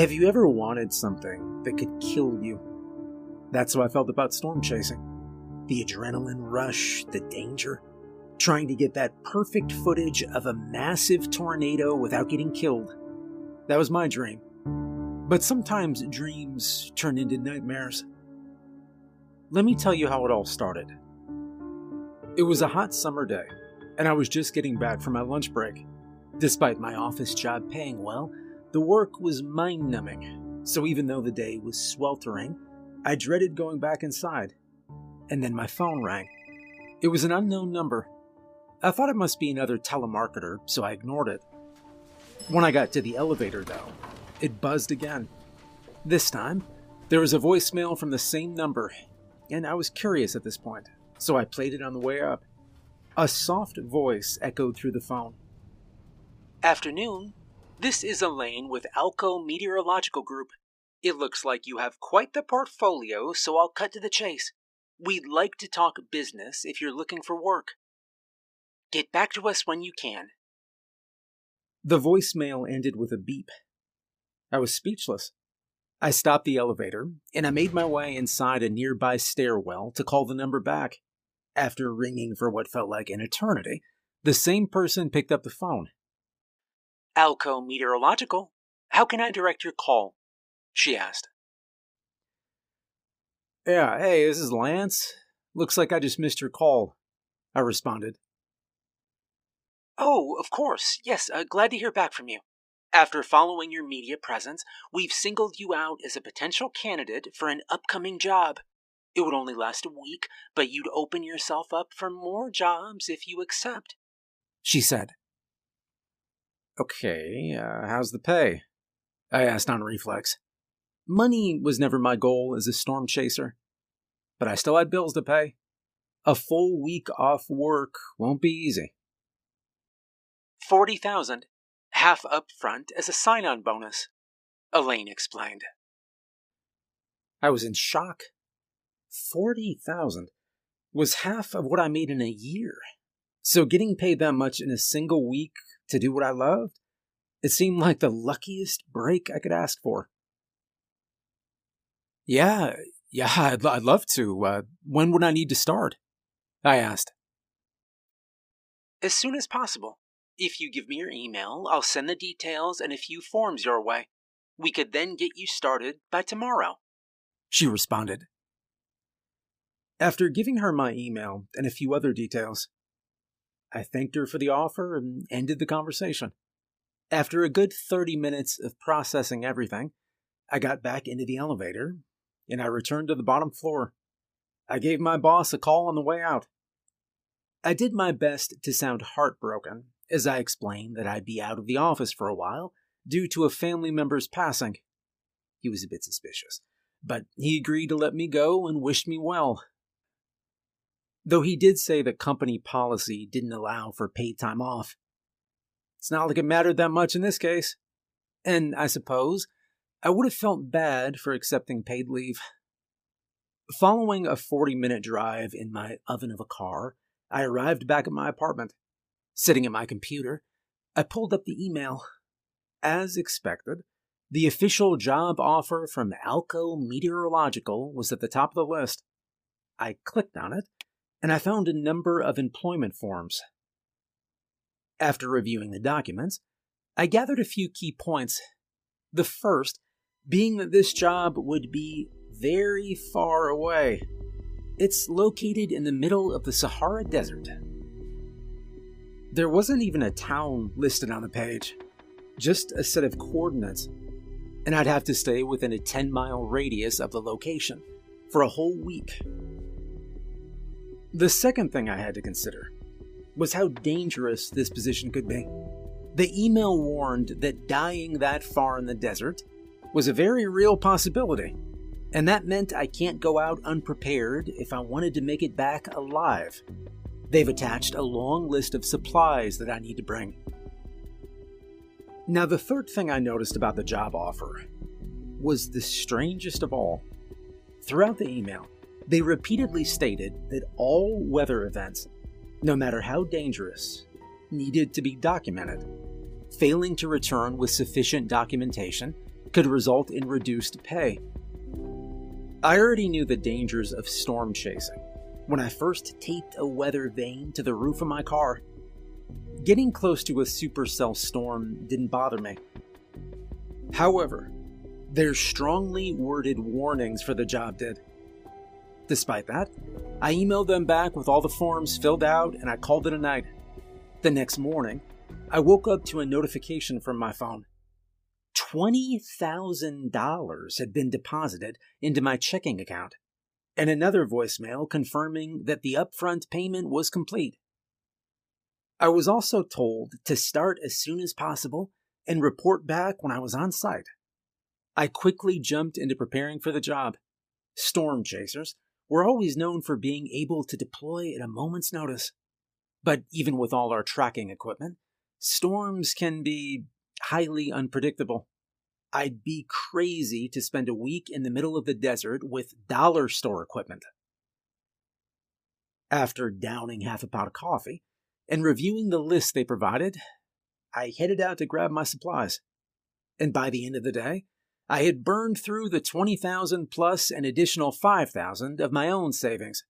Have you ever wanted something that could kill you? That's how I felt about storm chasing. The adrenaline rush, the danger, trying to get that perfect footage of a massive tornado without getting killed. That was my dream. But sometimes dreams turn into nightmares. Let me tell you how it all started. It was a hot summer day, and I was just getting back from my lunch break. Despite my office job paying well, the work was mind numbing, so even though the day was sweltering, I dreaded going back inside. And then my phone rang. It was an unknown number. I thought it must be another telemarketer, so I ignored it. When I got to the elevator, though, it buzzed again. This time, there was a voicemail from the same number, and I was curious at this point, so I played it on the way up. A soft voice echoed through the phone. Afternoon. This is Elaine with Alco Meteorological Group. It looks like you have quite the portfolio, so I'll cut to the chase. We'd like to talk business if you're looking for work. Get back to us when you can. The voicemail ended with a beep. I was speechless. I stopped the elevator and I made my way inside a nearby stairwell to call the number back. After ringing for what felt like an eternity, the same person picked up the phone. Alco Meteorological. How can I direct your call? She asked. Yeah, hey, this is Lance. Looks like I just missed your call. I responded. Oh, of course. Yes, uh, glad to hear back from you. After following your media presence, we've singled you out as a potential candidate for an upcoming job. It would only last a week, but you'd open yourself up for more jobs if you accept. She said. Okay, uh, how's the pay? I asked on reflex. Money was never my goal as a storm chaser, but I still had bills to pay. A full week off work won't be easy. 40,000, half up front as a sign-on bonus, Elaine explained. I was in shock. 40,000 was half of what I made in a year. So getting paid that much in a single week to do what I loved, it seemed like the luckiest break I could ask for. Yeah, yeah, I'd, I'd love to. Uh, when would I need to start? I asked. As soon as possible. If you give me your email, I'll send the details and a few forms your way. We could then get you started by tomorrow. She responded. After giving her my email and a few other details, I thanked her for the offer and ended the conversation. After a good 30 minutes of processing everything, I got back into the elevator and I returned to the bottom floor. I gave my boss a call on the way out. I did my best to sound heartbroken as I explained that I'd be out of the office for a while due to a family member's passing. He was a bit suspicious, but he agreed to let me go and wished me well. Though he did say that company policy didn't allow for paid time off. It's not like it mattered that much in this case. And I suppose I would have felt bad for accepting paid leave. Following a 40 minute drive in my oven of a car, I arrived back at my apartment. Sitting at my computer, I pulled up the email. As expected, the official job offer from Alco Meteorological was at the top of the list. I clicked on it, and I found a number of employment forms. After reviewing the documents, I gathered a few key points. The first being that this job would be very far away. It's located in the middle of the Sahara Desert. There wasn't even a town listed on the page, just a set of coordinates, and I'd have to stay within a 10 mile radius of the location for a whole week. The second thing I had to consider was how dangerous this position could be. The email warned that dying that far in the desert was a very real possibility, and that meant I can't go out unprepared if I wanted to make it back alive. They've attached a long list of supplies that I need to bring. Now, the third thing I noticed about the job offer was the strangest of all. Throughout the email, they repeatedly stated that all weather events, no matter how dangerous, needed to be documented. Failing to return with sufficient documentation could result in reduced pay. I already knew the dangers of storm chasing when I first taped a weather vane to the roof of my car. Getting close to a supercell storm didn't bother me. However, their strongly worded warnings for the job did. Despite that, I emailed them back with all the forms filled out and I called it a night. The next morning, I woke up to a notification from my phone. $20,000 had been deposited into my checking account, and another voicemail confirming that the upfront payment was complete. I was also told to start as soon as possible and report back when I was on site. I quickly jumped into preparing for the job. Storm chasers were always known for being able to deploy at a moment's notice. But even with all our tracking equipment, storms can be highly unpredictable. I'd be crazy to spend a week in the middle of the desert with dollar store equipment. After downing half a pot of coffee and reviewing the list they provided, I headed out to grab my supplies. And by the end of the day, I had burned through the 20,000 plus an additional 5,000 of my own savings.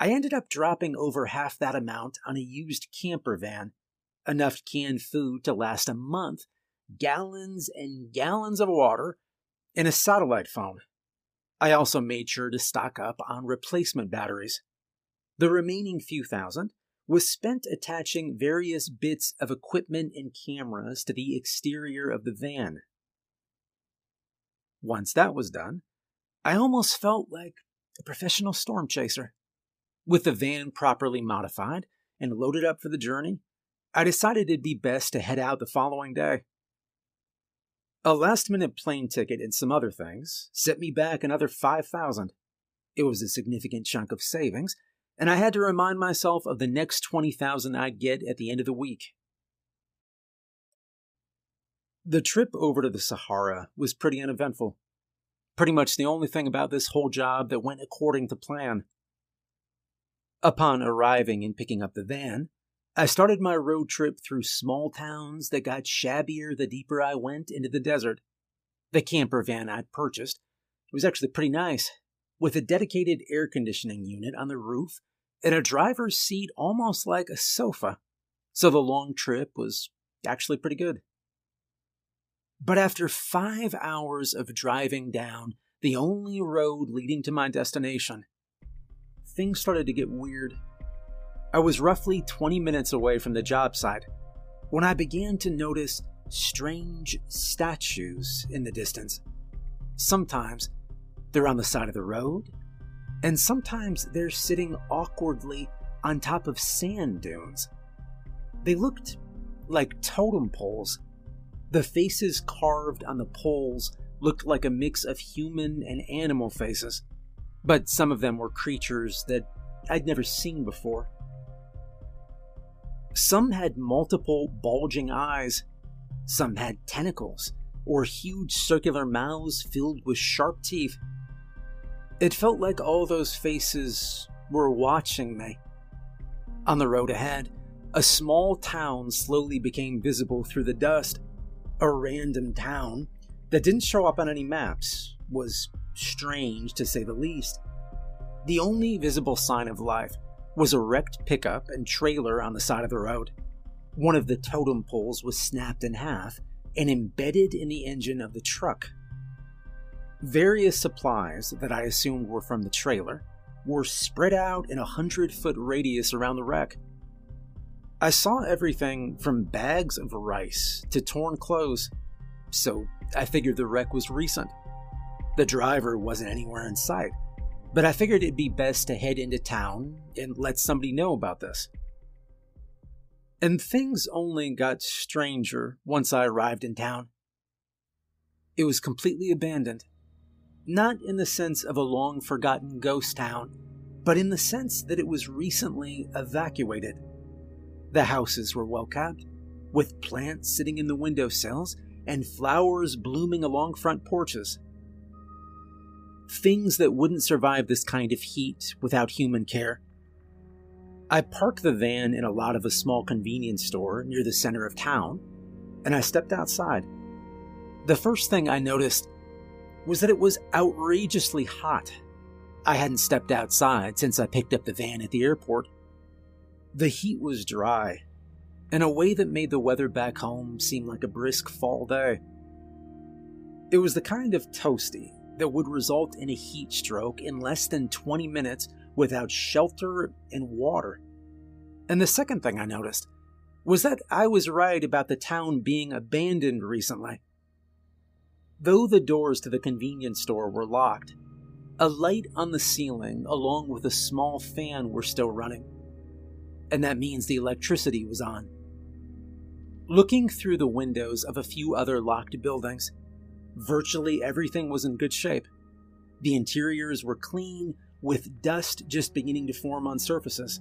I ended up dropping over half that amount on a used camper van, enough canned food to last a month, gallons and gallons of water, and a satellite phone. I also made sure to stock up on replacement batteries. The remaining few thousand was spent attaching various bits of equipment and cameras to the exterior of the van. Once that was done, I almost felt like a professional storm chaser. With the van properly modified and loaded up for the journey, I decided it'd be best to head out the following day. A last minute plane ticket and some other things set me back another 5000 It was a significant chunk of savings, and I had to remind myself of the next 20000 I'd get at the end of the week. The trip over to the Sahara was pretty uneventful. Pretty much the only thing about this whole job that went according to plan. Upon arriving and picking up the van, I started my road trip through small towns that got shabbier the deeper I went into the desert. The camper van I'd purchased was actually pretty nice, with a dedicated air conditioning unit on the roof and a driver's seat almost like a sofa, so the long trip was actually pretty good. But after five hours of driving down the only road leading to my destination, things started to get weird. I was roughly 20 minutes away from the job site when I began to notice strange statues in the distance. Sometimes they're on the side of the road, and sometimes they're sitting awkwardly on top of sand dunes. They looked like totem poles the faces carved on the poles looked like a mix of human and animal faces, but some of them were creatures that I'd never seen before. Some had multiple bulging eyes, some had tentacles or huge circular mouths filled with sharp teeth. It felt like all those faces were watching me. On the road ahead, a small town slowly became visible through the dust a random town that didn't show up on any maps was strange to say the least. The only visible sign of life was a wrecked pickup and trailer on the side of the road. One of the totem poles was snapped in half and embedded in the engine of the truck. Various supplies that I assumed were from the trailer were spread out in a hundred foot radius around the wreck. I saw everything from bags of rice to torn clothes, so I figured the wreck was recent. The driver wasn't anywhere in sight, but I figured it'd be best to head into town and let somebody know about this. And things only got stranger once I arrived in town. It was completely abandoned. Not in the sense of a long forgotten ghost town, but in the sense that it was recently evacuated. The houses were well kept, with plants sitting in the windowsills and flowers blooming along front porches. Things that wouldn't survive this kind of heat without human care. I parked the van in a lot of a small convenience store near the center of town, and I stepped outside. The first thing I noticed was that it was outrageously hot. I hadn't stepped outside since I picked up the van at the airport. The heat was dry, in a way that made the weather back home seem like a brisk fall day. It was the kind of toasty that would result in a heat stroke in less than 20 minutes without shelter and water. And the second thing I noticed was that I was right about the town being abandoned recently. Though the doors to the convenience store were locked, a light on the ceiling along with a small fan were still running. And that means the electricity was on. Looking through the windows of a few other locked buildings, virtually everything was in good shape. The interiors were clean, with dust just beginning to form on surfaces,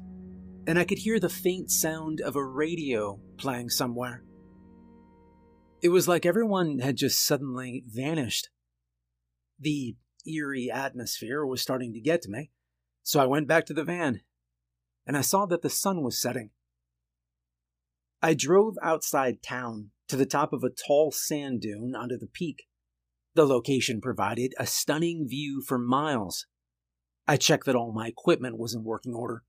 and I could hear the faint sound of a radio playing somewhere. It was like everyone had just suddenly vanished. The eerie atmosphere was starting to get to me, so I went back to the van, and I saw that the sun was setting. I drove outside town to the top of a tall sand dune onto the peak. The location provided a stunning view for miles. I checked that all my equipment was in working order.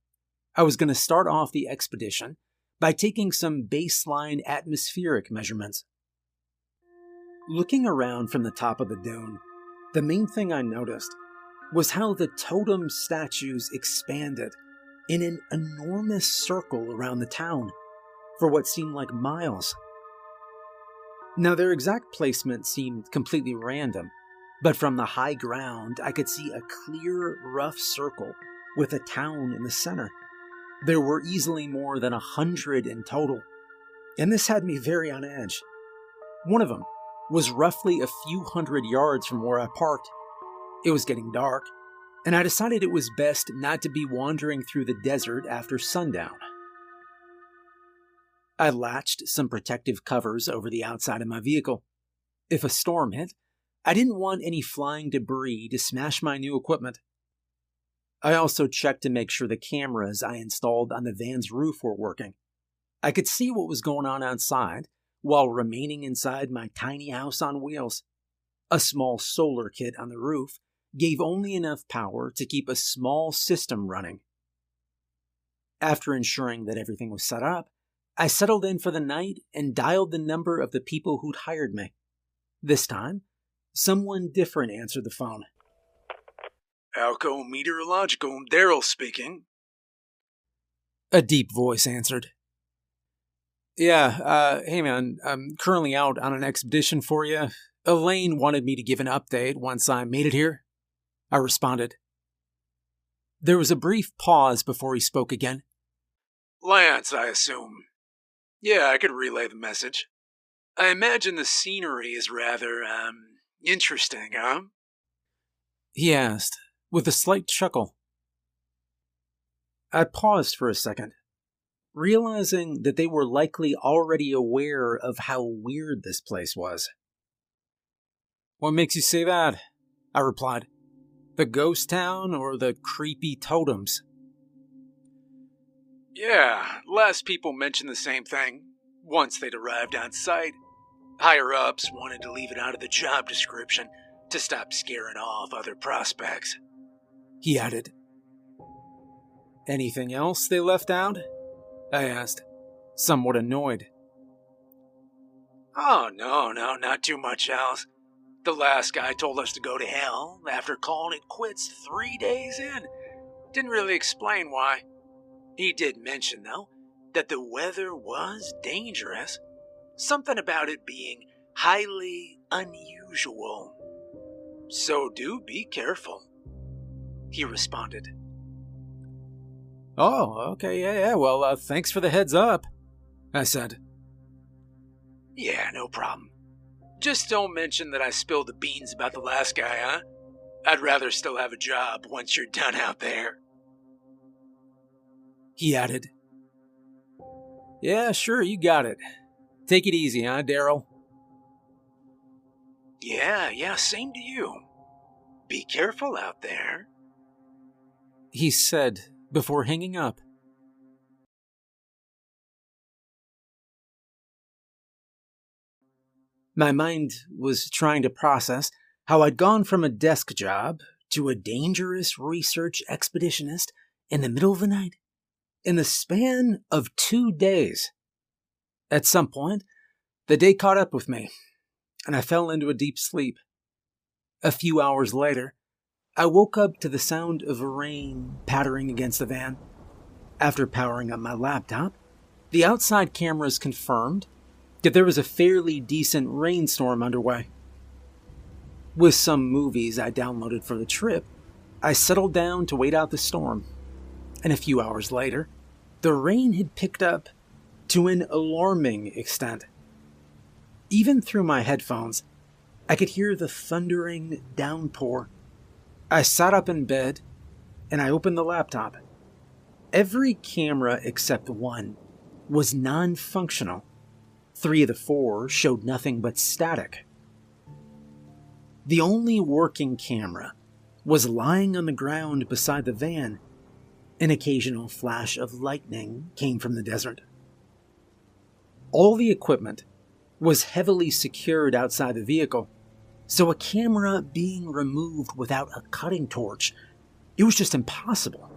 I was going to start off the expedition by taking some baseline atmospheric measurements. Looking around from the top of the dune, the main thing I noticed was how the totem statues expanded in an enormous circle around the town for what seemed like miles. Now, their exact placement seemed completely random, but from the high ground, I could see a clear, rough circle with a town in the center. There were easily more than a hundred in total, and this had me very on edge. One of them was roughly a few hundred yards from where I parked. It was getting dark, and I decided it was best not to be wandering through the desert after sundown. I latched some protective covers over the outside of my vehicle. If a storm hit, I didn't want any flying debris to smash my new equipment. I also checked to make sure the cameras I installed on the van's roof were working. I could see what was going on outside, while remaining inside my tiny house on wheels. A small solar kit on the roof gave only enough power to keep a small system running. After ensuring that everything was set up, I settled in for the night and dialed the number of the people who'd hired me. This time, someone different answered the phone. Alco Meteorological, Daryl speaking. A deep voice answered. Yeah, uh, hey man, I'm currently out on an expedition for you. Elaine wanted me to give an update once I made it here. I responded. There was a brief pause before he spoke again. Lance, I assume. Yeah, I could relay the message. I imagine the scenery is rather, um, interesting, huh? He asked, with a slight chuckle. I paused for a second, realizing that they were likely already aware of how weird this place was. What makes you say that? I replied. The ghost town or the creepy totems? Yeah, less people mentioned the same thing once they'd arrived on site. Higher ups wanted to leave it out of the job description to stop scaring off other prospects. He added. Anything else they left out? I asked, somewhat annoyed. Oh, no, no, not too much else. The last guy told us to go to hell after calling it quits three days in. Didn't really explain why. He did mention, though, that the weather was dangerous. Something about it being highly unusual. So do be careful, he responded. Oh, okay, yeah, yeah. Well, uh, thanks for the heads up, I said. Yeah, no problem. Just don't mention that I spilled the beans about the last guy, huh? I'd rather still have a job once you're done out there. He added. Yeah, sure, you got it. Take it easy, huh, Daryl? Yeah, yeah, same to you. Be careful out there. He said before hanging up. My mind was trying to process how I'd gone from a desk job to a dangerous research expeditionist in the middle of the night in the span of two days. At some point, the day caught up with me, and I fell into a deep sleep. A few hours later, I woke up to the sound of rain pattering against the van. After powering up my laptop, the outside cameras confirmed that there was a fairly decent rainstorm underway. With some movies I downloaded for the trip, I settled down to wait out the storm. And a few hours later, the rain had picked up to an alarming extent. Even through my headphones, I could hear the thundering downpour. I sat up in bed and I opened the laptop. Every camera except one was non functional. Three of the four showed nothing but static. The only working camera was lying on the ground beside the van. An occasional flash of lightning came from the desert. All the equipment was heavily secured outside the vehicle, so a camera being removed without a cutting torch, it was just impossible.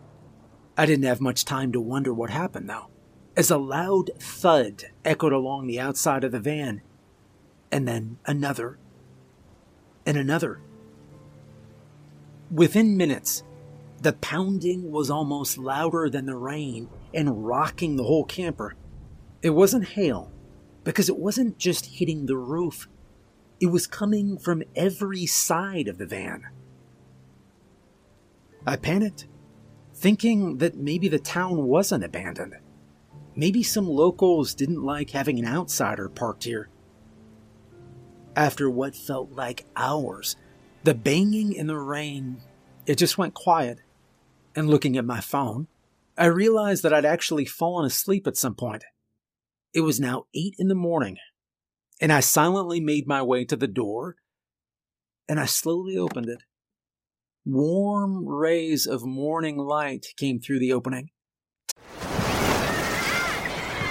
I didn't have much time to wonder what happened, though, as a loud thud echoed along the outside of the van, and then another, and another. Within minutes, the pounding was almost louder than the rain and rocking the whole camper. It wasn't hail, because it wasn't just hitting the roof, it was coming from every side of the van. I panicked, thinking that maybe the town wasn't abandoned. Maybe some locals didn't like having an outsider parked here. After what felt like hours, the banging in the rain, it just went quiet. And looking at my phone, I realized that I'd actually fallen asleep at some point. It was now eight in the morning, and I silently made my way to the door, and I slowly opened it. Warm rays of morning light came through the opening.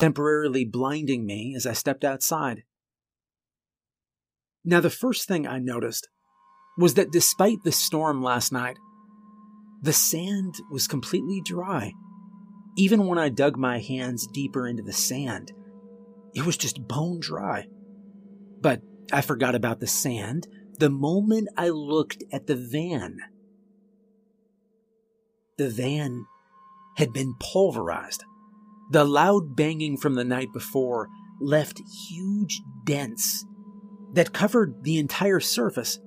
Temporarily blinding me as I stepped outside. Now, the first thing I noticed was that despite the storm last night, the sand was completely dry. Even when I dug my hands deeper into the sand, it was just bone dry. But I forgot about the sand the moment I looked at the van. The van had been pulverized. The loud banging from the night before left huge dents that covered the entire surface.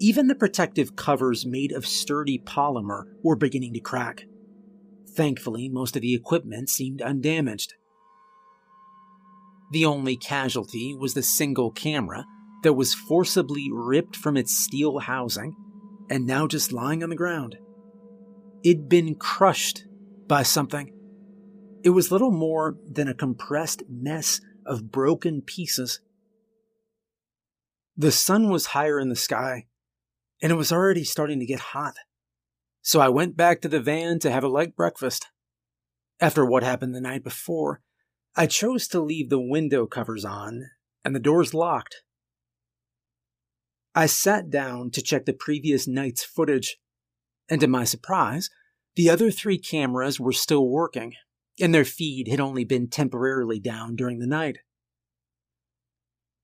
Even the protective covers made of sturdy polymer were beginning to crack. Thankfully, most of the equipment seemed undamaged. The only casualty was the single camera that was forcibly ripped from its steel housing and now just lying on the ground. It'd been crushed by something. It was little more than a compressed mess of broken pieces. The sun was higher in the sky, and it was already starting to get hot. So I went back to the van to have a light breakfast. After what happened the night before, I chose to leave the window covers on and the doors locked. I sat down to check the previous night's footage, and to my surprise, the other three cameras were still working, and their feed had only been temporarily down during the night.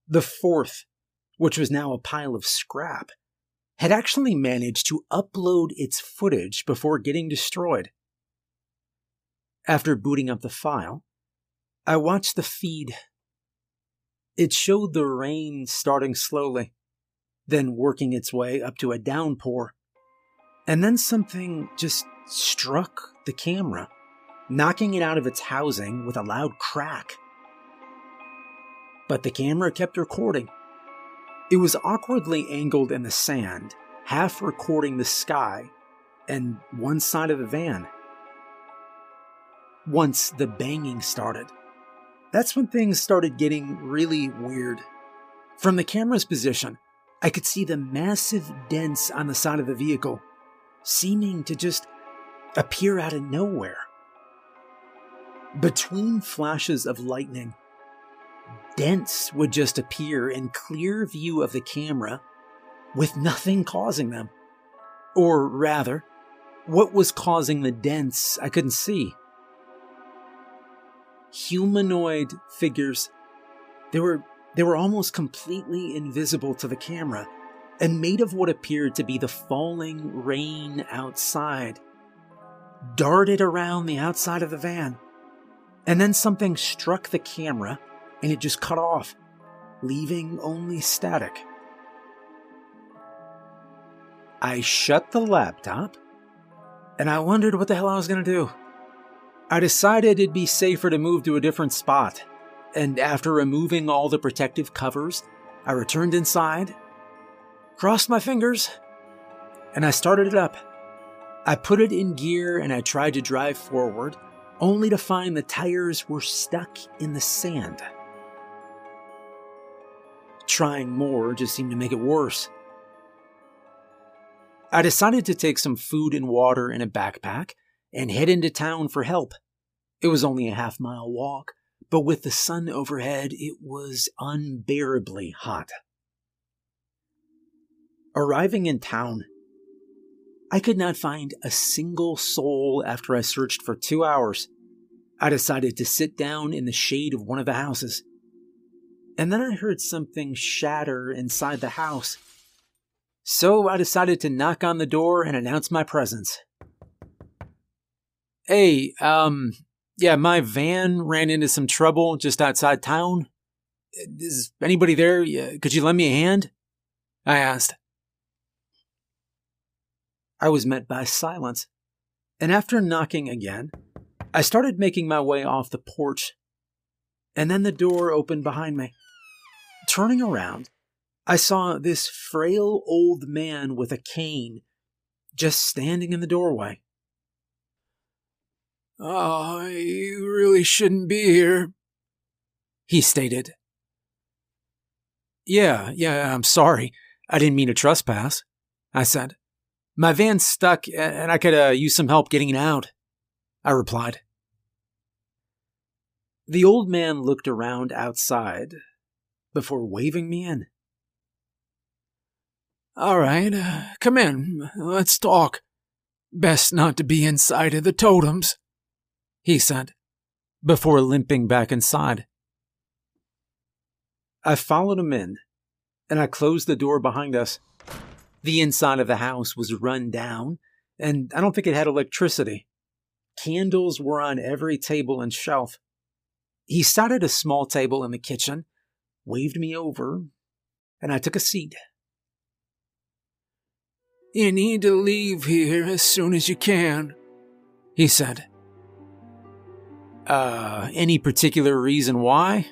The fourth, which was now a pile of scrap, had actually managed to upload its footage before getting destroyed. After booting up the file, I watched the feed. It showed the rain starting slowly, then working its way up to a downpour. And then something just struck the camera, knocking it out of its housing with a loud crack. But the camera kept recording. It was awkwardly angled in the sand, half recording the sky and one side of the van. Once the banging started, that's when things started getting really weird. From the camera's position, I could see the massive dents on the side of the vehicle, seeming to just appear out of nowhere. Between flashes of lightning, dents would just appear in clear view of the camera with nothing causing them. Or rather, what was causing the dents I couldn't see. Humanoid figures. They were they were almost completely invisible to the camera and made of what appeared to be the falling rain outside. Darted around the outside of the van. And then something struck the camera and it just cut off, leaving only static. I shut the laptop and I wondered what the hell I was going to do. I decided it'd be safer to move to a different spot, and after removing all the protective covers, I returned inside, crossed my fingers, and I started it up. I put it in gear and I tried to drive forward, only to find the tires were stuck in the sand. Trying more just seemed to make it worse. I decided to take some food and water in a backpack and head into town for help. It was only a half mile walk, but with the sun overhead, it was unbearably hot. Arriving in town, I could not find a single soul after I searched for two hours. I decided to sit down in the shade of one of the houses. And then I heard something shatter inside the house. So I decided to knock on the door and announce my presence. Hey, um, yeah, my van ran into some trouble just outside town. Is anybody there? Could you lend me a hand? I asked. I was met by silence, and after knocking again, I started making my way off the porch. And then the door opened behind me. Turning around, I saw this frail old man with a cane just standing in the doorway. Oh, you really shouldn't be here, he stated. Yeah, yeah, I'm sorry. I didn't mean to trespass, I said. My van's stuck and I could uh, use some help getting it out, I replied. The old man looked around outside before waving me in. All right, uh, come in. Let's talk. Best not to be inside of the totems, he said, before limping back inside. I followed him in, and I closed the door behind us. The inside of the house was run down, and I don't think it had electricity. Candles were on every table and shelf. He sat at a small table in the kitchen, waved me over, and I took a seat. You need to leave here as soon as you can, he said. Uh, any particular reason why?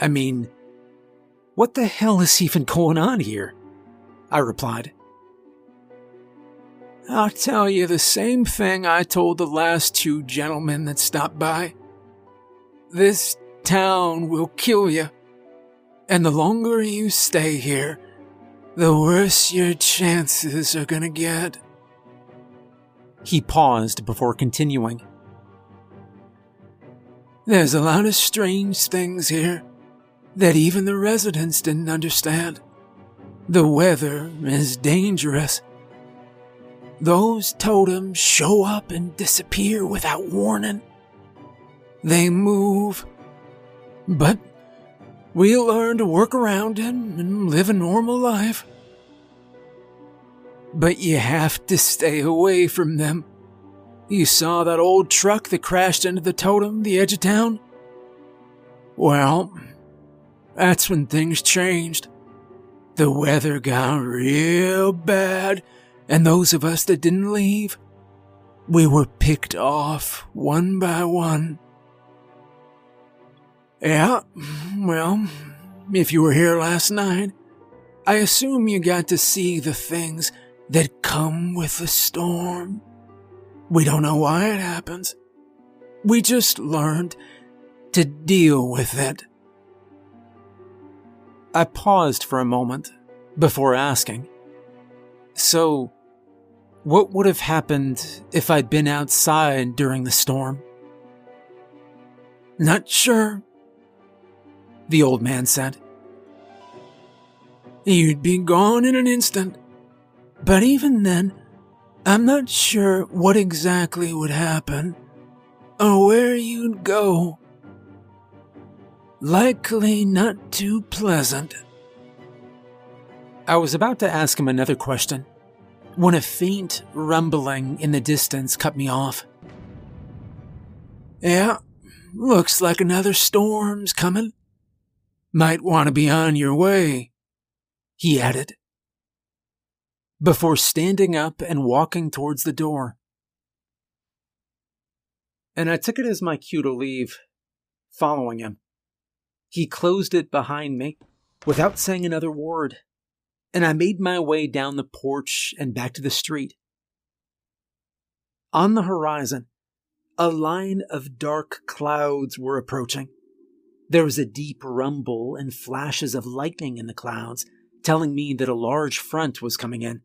I mean, what the hell is even going on here? I replied. I'll tell you the same thing I told the last two gentlemen that stopped by. This town will kill you, and the longer you stay here, the worse your chances are gonna get. He paused before continuing. There's a lot of strange things here that even the residents didn't understand. The weather is dangerous. Those totems show up and disappear without warning. They move. But we learn to work around it and live a normal life. But you have to stay away from them. You saw that old truck that crashed into the totem, the edge of town? Well, that's when things changed. The weather got real bad, and those of us that didn't leave, we were picked off one by one. Yeah, well, if you were here last night, I assume you got to see the things that come with the storm. We don't know why it happens. We just learned to deal with it. I paused for a moment before asking. So, what would have happened if I'd been outside during the storm? Not sure, the old man said. You'd be gone in an instant. But even then, I'm not sure what exactly would happen or where you'd go. Likely not too pleasant. I was about to ask him another question when a faint rumbling in the distance cut me off. Yeah, looks like another storm's coming. Might want to be on your way, he added. Before standing up and walking towards the door. And I took it as my cue to leave, following him. He closed it behind me without saying another word and I made my way down the porch and back to the street. On the horizon, a line of dark clouds were approaching. There was a deep rumble and flashes of lightning in the clouds, telling me that a large front was coming in.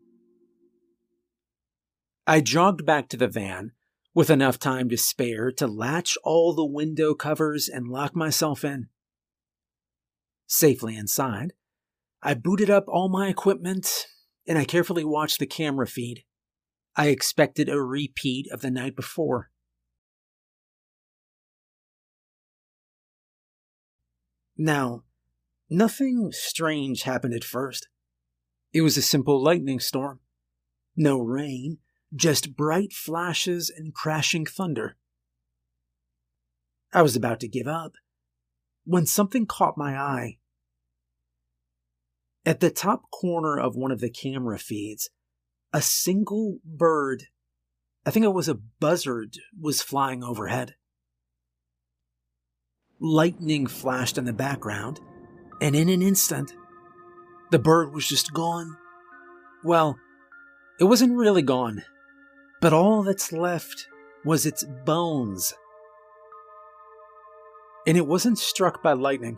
I jogged back to the van, with enough time to spare to latch all the window covers and lock myself in. Safely inside, I booted up all my equipment and I carefully watched the camera feed. I expected a repeat of the night before. Now, nothing strange happened at first. It was a simple lightning storm. No rain, just bright flashes and crashing thunder. I was about to give up when something caught my eye. At the top corner of one of the camera feeds, a single bird, I think it was a buzzard, was flying overhead. Lightning flashed in the background, and in an instant, the bird was just gone. Well, it wasn't really gone, but all that's left was its bones. And it wasn't struck by lightning.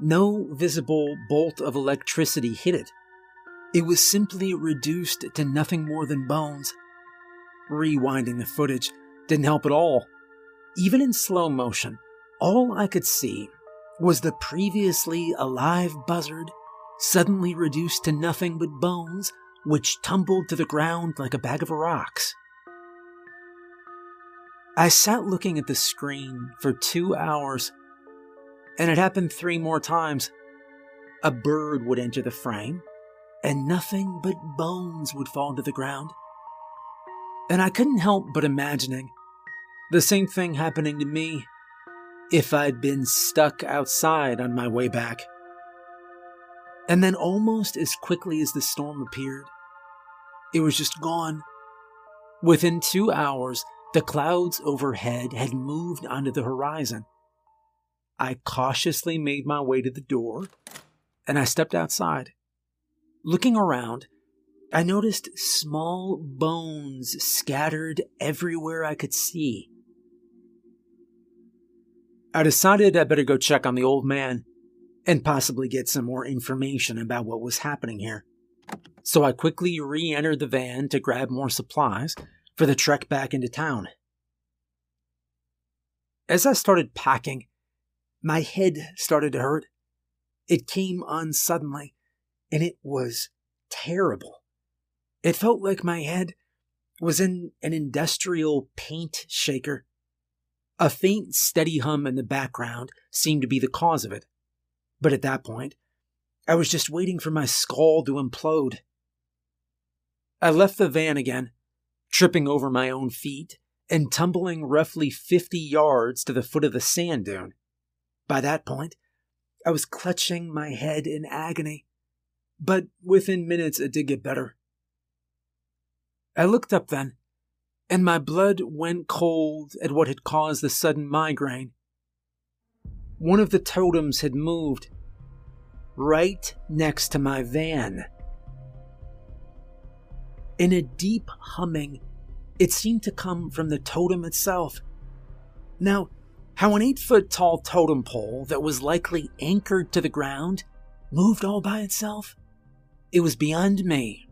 No visible bolt of electricity hit it. It was simply reduced to nothing more than bones. Rewinding the footage didn't help at all. Even in slow motion, all I could see was the previously alive buzzard suddenly reduced to nothing but bones, which tumbled to the ground like a bag of rocks. I sat looking at the screen for two hours and it happened three more times. A bird would enter the frame, and nothing but bones would fall to the ground. And I couldn't help but imagining the same thing happening to me if I'd been stuck outside on my way back. And then, almost as quickly as the storm appeared, it was just gone. Within two hours, the clouds overhead had moved onto the horizon. I cautiously made my way to the door and I stepped outside. Looking around, I noticed small bones scattered everywhere I could see. I decided I better go check on the old man and possibly get some more information about what was happening here. So I quickly re entered the van to grab more supplies for the trek back into town. As I started packing, my head started to hurt. It came on suddenly, and it was terrible. It felt like my head was in an industrial paint shaker. A faint, steady hum in the background seemed to be the cause of it. But at that point, I was just waiting for my skull to implode. I left the van again, tripping over my own feet and tumbling roughly 50 yards to the foot of the sand dune. By that point, I was clutching my head in agony, but within minutes it did get better. I looked up then, and my blood went cold at what had caused the sudden migraine. One of the totems had moved. right next to my van. In a deep humming, it seemed to come from the totem itself. Now, how an eight foot tall totem pole that was likely anchored to the ground moved all by itself? It was beyond me,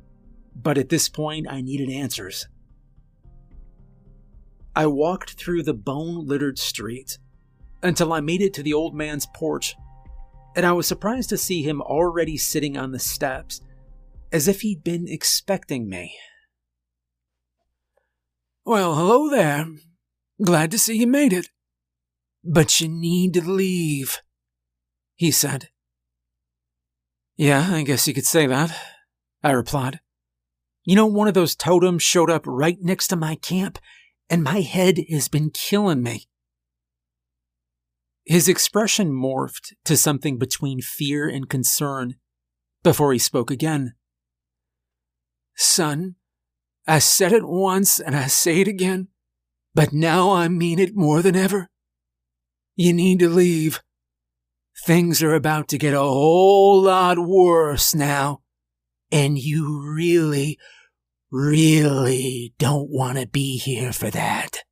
but at this point I needed answers. I walked through the bone littered street until I made it to the old man's porch, and I was surprised to see him already sitting on the steps, as if he'd been expecting me. Well, hello there. Glad to see you made it. But you need to leave, he said. Yeah, I guess you could say that, I replied. You know, one of those totems showed up right next to my camp, and my head has been killing me. His expression morphed to something between fear and concern before he spoke again. Son, I said it once and I say it again, but now I mean it more than ever. You need to leave. Things are about to get a whole lot worse now, and you really, really don't want to be here for that.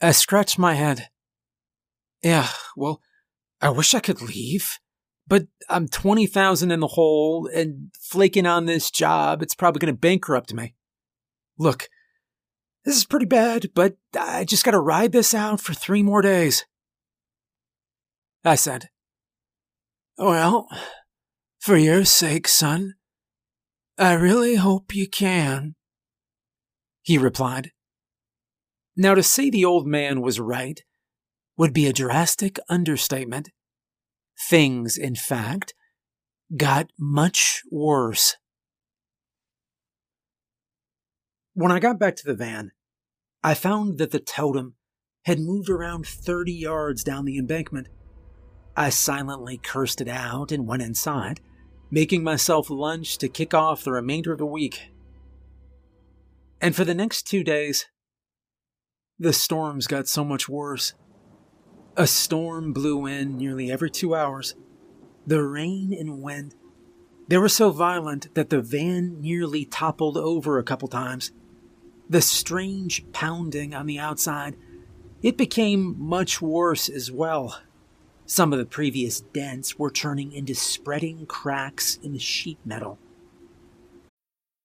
I scratched my head. Yeah, well, I wish I could leave, but I'm 20,000 in the hole and flaking on this job, it's probably going to bankrupt me. Look, this is pretty bad, but I just got to ride this out for three more days. I said, Well, for your sake, son, I really hope you can. He replied. Now, to say the old man was right would be a drastic understatement. Things, in fact, got much worse. When I got back to the van, I found that the totem had moved around 30 yards down the embankment. I silently cursed it out and went inside, making myself lunch to kick off the remainder of the week. And for the next two days, the storms got so much worse. A storm blew in nearly every two hours. The rain and wind, they were so violent that the van nearly toppled over a couple times. The strange pounding on the outside, it became much worse as well. Some of the previous dents were turning into spreading cracks in the sheet metal.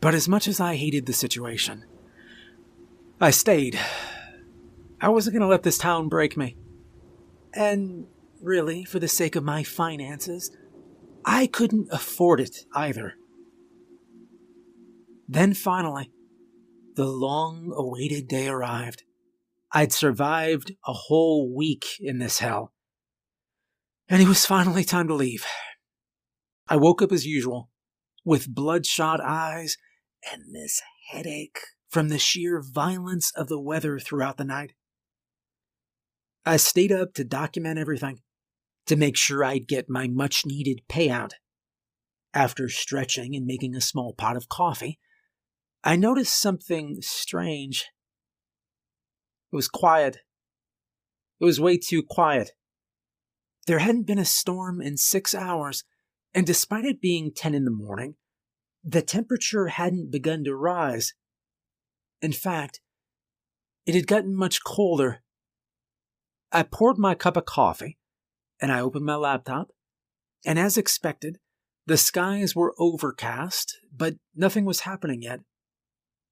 But as much as I hated the situation, I stayed. I wasn't going to let this town break me. And really, for the sake of my finances, I couldn't afford it either. Then finally, the long awaited day arrived. I'd survived a whole week in this hell. And it was finally time to leave. I woke up as usual, with bloodshot eyes and this headache from the sheer violence of the weather throughout the night. I stayed up to document everything, to make sure I'd get my much needed payout. After stretching and making a small pot of coffee, I noticed something strange. It was quiet. It was way too quiet. There hadn't been a storm in six hours, and despite it being 10 in the morning, the temperature hadn't begun to rise. In fact, it had gotten much colder. I poured my cup of coffee and I opened my laptop, and as expected, the skies were overcast, but nothing was happening yet.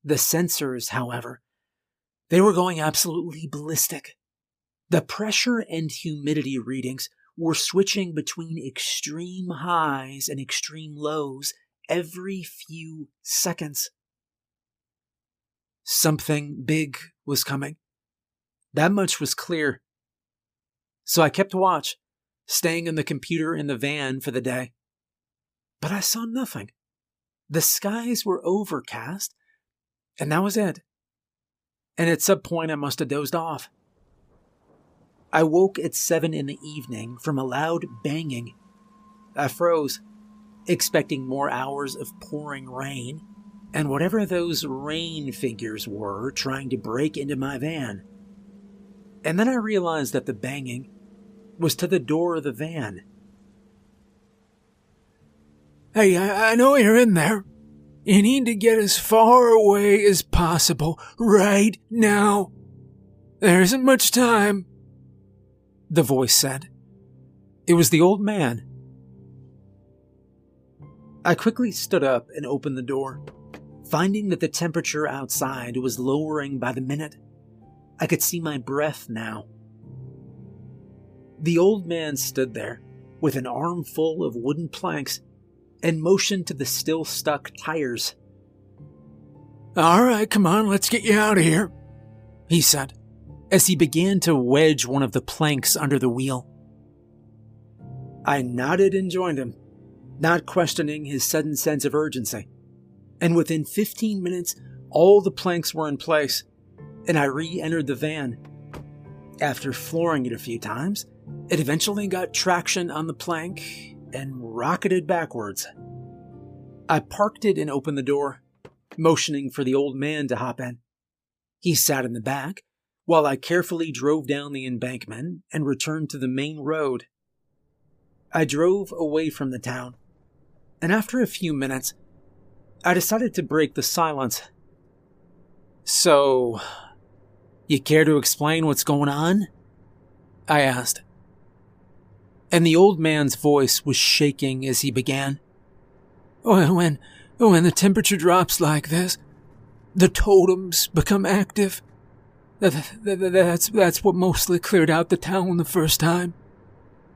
The sensors, however, they were going absolutely ballistic. The pressure and humidity readings were switching between extreme highs and extreme lows every few seconds. Something big was coming. That much was clear. So I kept watch, staying in the computer in the van for the day. But I saw nothing. The skies were overcast, and that was it. And at some point, I must have dozed off. I woke at seven in the evening from a loud banging. I froze, expecting more hours of pouring rain, and whatever those rain figures were trying to break into my van. And then I realized that the banging was to the door of the van. Hey, I, I know you're in there. You need to get as far away as possible right now. There isn't much time the voice said. It was the old man. I quickly stood up and opened the door, finding that the temperature outside was lowering by the minute. I could see my breath now. The old man stood there with an armful of wooden planks and motioned to the still stuck tires. All right, come on, let's get you out of here, he said as he began to wedge one of the planks under the wheel. I nodded and joined him, not questioning his sudden sense of urgency. And within 15 minutes, all the planks were in place, and I re entered the van. After flooring it a few times, it eventually got traction on the plank and rocketed backwards. I parked it and opened the door, motioning for the old man to hop in. He sat in the back, while I carefully drove down the embankment and returned to the main road. I drove away from the town, and after a few minutes, I decided to break the silence. So, you care to explain what's going on? I asked. And the old man's voice was shaking as he began. When, when the temperature drops like this, the totems become active that, that, that's, that's what mostly cleared out the town the first time.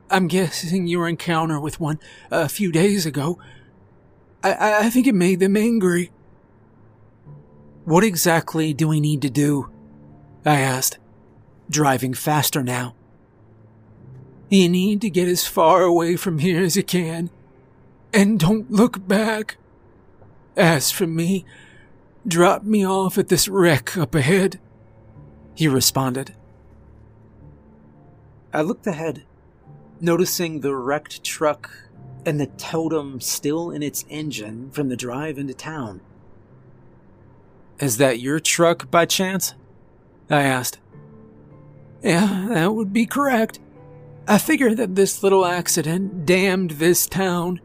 I'm guessing your encounter with one uh, a few days ago. I, I think it made them angry. What exactly do we need to do? I asked, driving faster now. You need to get as far away from here as you can, and don't look back. As for me, drop me off at this wreck up ahead he responded. I looked ahead, noticing the wrecked truck and the totem still in its engine from the drive into town. Is that your truck by chance? I asked. Yeah, that would be correct. I figure that this little accident damned this town.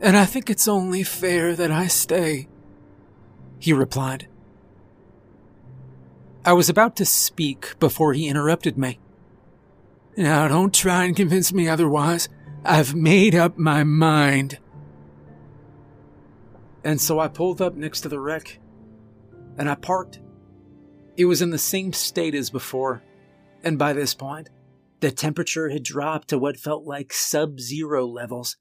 And I think it's only fair that I stay, he replied. I was about to speak before he interrupted me. Now, don't try and convince me otherwise. I've made up my mind. And so I pulled up next to the wreck, and I parked. It was in the same state as before, and by this point, the temperature had dropped to what felt like sub zero levels,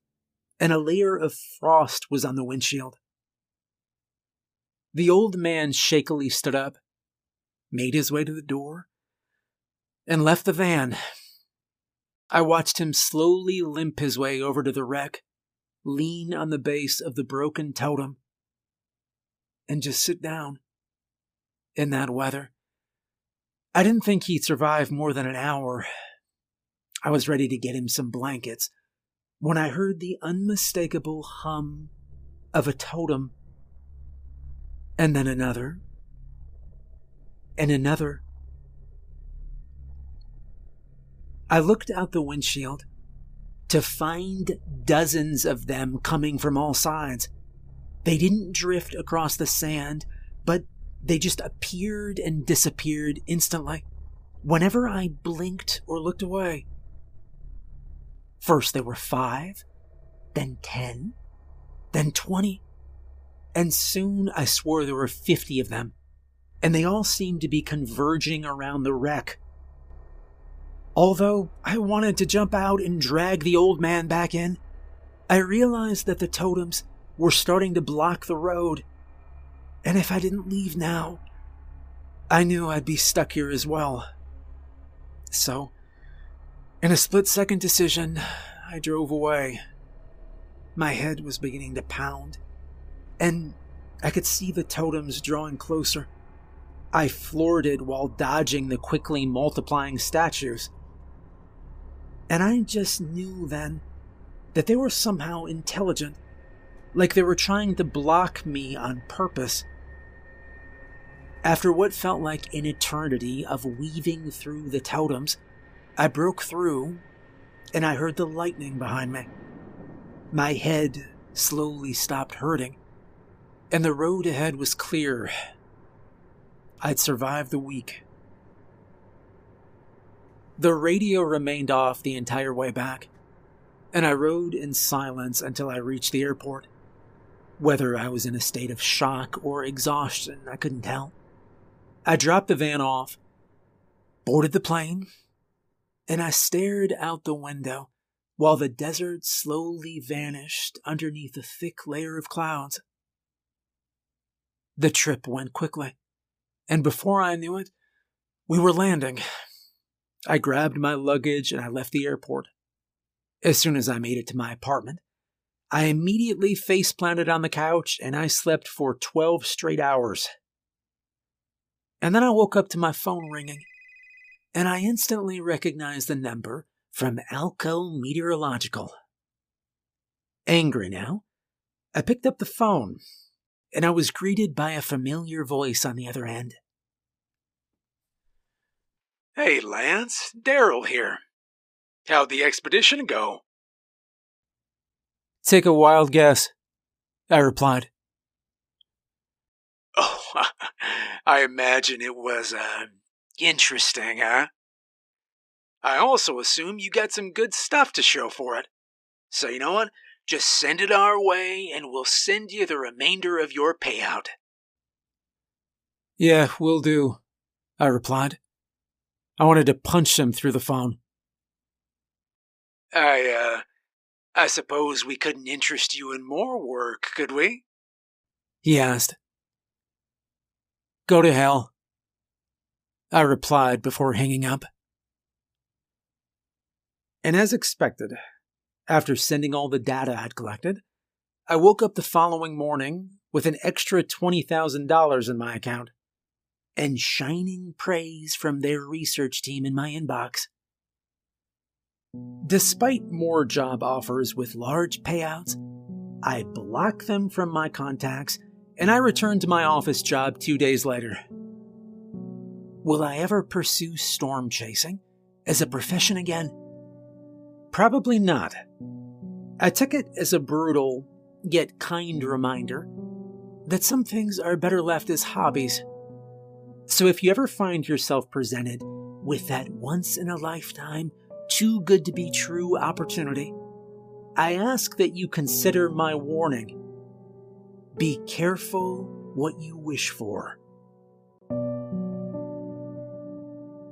and a layer of frost was on the windshield. The old man shakily stood up made his way to the door, and left the van. I watched him slowly limp his way over to the wreck, lean on the base of the broken totem, and just sit down. In that weather, I didn't think he'd survive more than an hour. I was ready to get him some blankets when I heard the unmistakable hum of a totem, and then another, and another. I looked out the windshield to find dozens of them coming from all sides. They didn't drift across the sand, but they just appeared and disappeared instantly whenever I blinked or looked away. First, there were five, then ten, then twenty, and soon I swore there were fifty of them and they all seemed to be converging around the wreck. Although I wanted to jump out and drag the old man back in, I realized that the totems were starting to block the road, and if I didn't leave now, I knew I'd be stuck here as well. So, In a split second decision, I drove away. My head was beginning to pound, and I could see the totems drawing closer. I floored it while dodging the quickly multiplying statues. And I just knew then that they were somehow intelligent, like they were trying to block me on purpose. After what felt like an eternity of weaving through the totems, I broke through and I heard the lightning behind me. My head slowly stopped hurting, and the road ahead was clear I'd survived the week. The radio remained off the entire way back, and I rode in silence until I reached the airport. Whether I was in a state of shock or exhaustion, I couldn't tell. I dropped the van off, boarded the plane, and I stared out the window while the desert slowly vanished underneath a thick layer of clouds. The trip went quickly and before I knew it, we were landing. I grabbed my luggage and I left the airport. As soon as I made it to my apartment, I immediately face planted on the couch and I slept for 12 straight hours. And then I woke up to my phone ringing, and I instantly recognized the number from Alco Meteorological. Angry now, I picked up the phone and I was greeted by a familiar voice on the other end. Hey, Lance, Daryl here. How'd the expedition go? Take a wild guess, I replied. Oh, I imagine it was, uh, interesting, huh? I also assume you got some good stuff to show for it. So, you know what? Just send it our way and we'll send you the remainder of your payout. Yeah, we'll do, I replied. I wanted to punch him through the phone. I, uh, I suppose we couldn't interest you in more work, could we? He asked. Go to hell, I replied before hanging up. And as expected, after sending all the data I'd collected, I woke up the following morning with an extra $20,000 in my account and shining praise from their research team in my inbox. Despite more job offers with large payouts, I block them from my contacts and I return to my office job two days later. Will I ever pursue storm chasing as a profession again? Probably not. I took it as a brutal, yet kind reminder that some things are better left as hobbies. So if you ever find yourself presented with that once in a lifetime, too good to be true opportunity, I ask that you consider my warning. Be careful what you wish for.